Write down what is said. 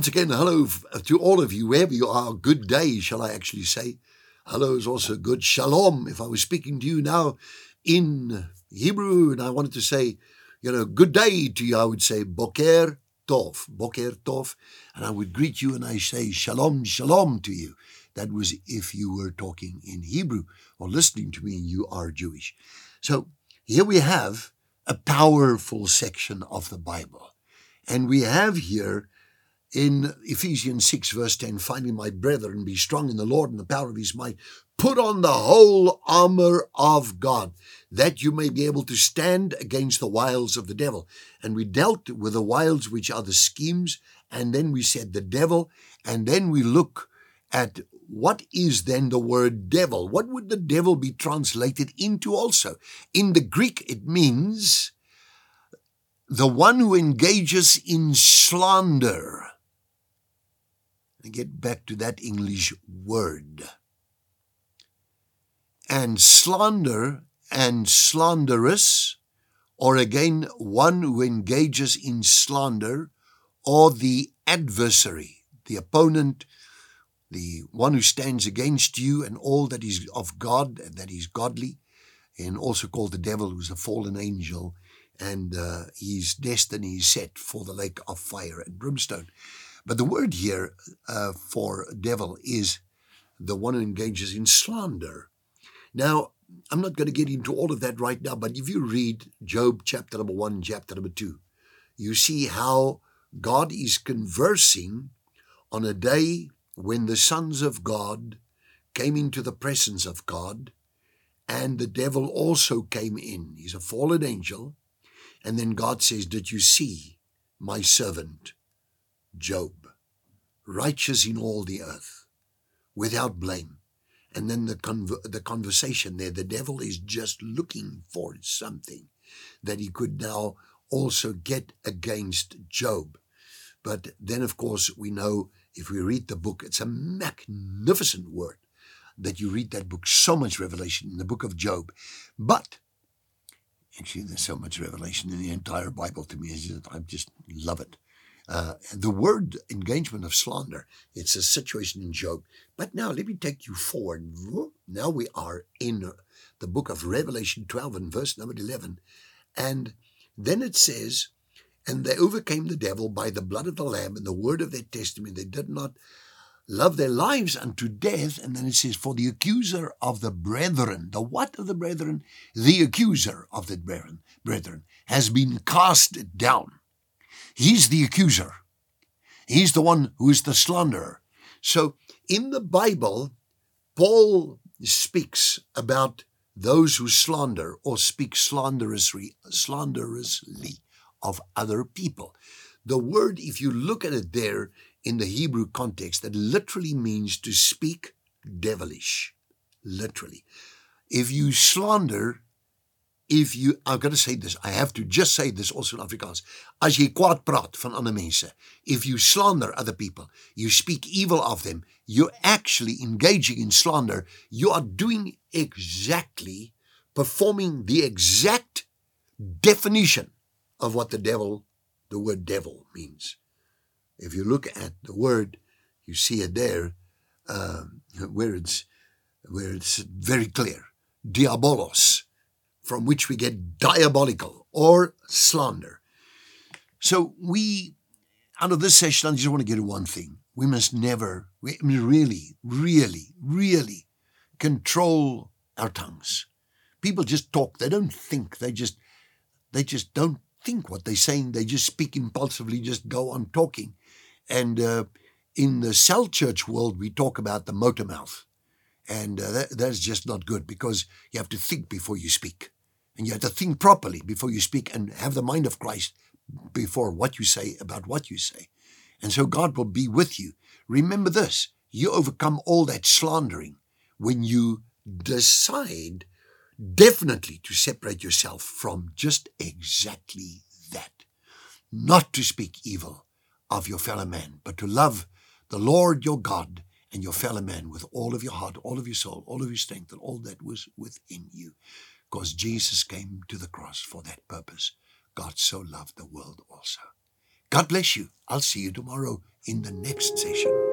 Once again, hello uh, to all of you, wherever you are. Good day, shall I actually say. Hello is also good. Shalom, if I was speaking to you now in Hebrew and I wanted to say, you know, good day to you, I would say Boker Tov, Boker Tov. And I would greet you and I say Shalom, Shalom to you. That was if you were talking in Hebrew or listening to me and you are Jewish. So here we have a powerful section of the Bible. And we have here in Ephesians 6, verse 10, finally, my brethren, be strong in the Lord and the power of his might. Put on the whole armor of God, that you may be able to stand against the wiles of the devil. And we dealt with the wiles, which are the schemes, and then we said the devil, and then we look at what is then the word devil? What would the devil be translated into also? In the Greek, it means the one who engages in slander. And get back to that English word. And slander and slanderous, or again, one who engages in slander, or the adversary, the opponent, the one who stands against you and all that is of God and that is godly, and also called the devil, who's a fallen angel, and uh, his destiny is set for the lake of fire and brimstone. But the word here uh, for devil is the one who engages in slander. Now, I'm not going to get into all of that right now, but if you read Job chapter number one, chapter number two, you see how God is conversing on a day when the sons of God came into the presence of God, and the devil also came in. He's a fallen angel. And then God says, Did you see my servant, Job, righteous in all the earth, without blame? And then the, conver- the conversation there, the devil is just looking for something that he could now also get against Job. But then, of course, we know if we read the book, it's a magnificent word that you read that book, so much revelation in the book of Job. But actually, there's so much revelation in the entire Bible to me. I just love it. Uh, the word engagement of slander, it's a situation in Job. But now let me take you forward. Now we are in the book of Revelation 12 and verse number 11. And then it says, and they overcame the devil by the blood of the Lamb and the word of their testimony. They did not love their lives unto death. And then it says, For the accuser of the brethren, the what of the brethren? The accuser of the brethren, brethren has been cast down. He's the accuser. He's the one who is the slanderer. So in the Bible, Paul speaks about those who slander or speak slanderously, slanderously of other people. The word, if you look at it there in the Hebrew context, that literally means to speak devilish. Literally. If you slander, if you, I'm going to say this, I have to just say this also in Afrikaans. As jy kwaad praat van ander mense, if you slander other people, you speak evil of them, you're actually engaging in slander, you are doing exactly, performing the exact definition of what the devil, the word devil means. If you look at the word, you see it there, uh, where it's where it's very clear, diabolos, from which we get diabolical or slander. So we, out of this session, I just want to get to one thing: we must never, we really, really, really control our tongues. People just talk; they don't think. They just, they just don't think what they're saying. They just speak impulsively, just go on talking. And uh, in the cell church world, we talk about the motor mouth. And uh, that, that's just not good because you have to think before you speak. And you have to think properly before you speak and have the mind of Christ before what you say about what you say. And so God will be with you. Remember this you overcome all that slandering when you decide definitely to separate yourself from just exactly that. Not to speak evil of your fellow man, but to love the Lord your God and your fellow man with all of your heart, all of your soul, all of your strength, and all that was within you. Because Jesus came to the cross for that purpose. God so loved the world also. God bless you. I'll see you tomorrow in the next session.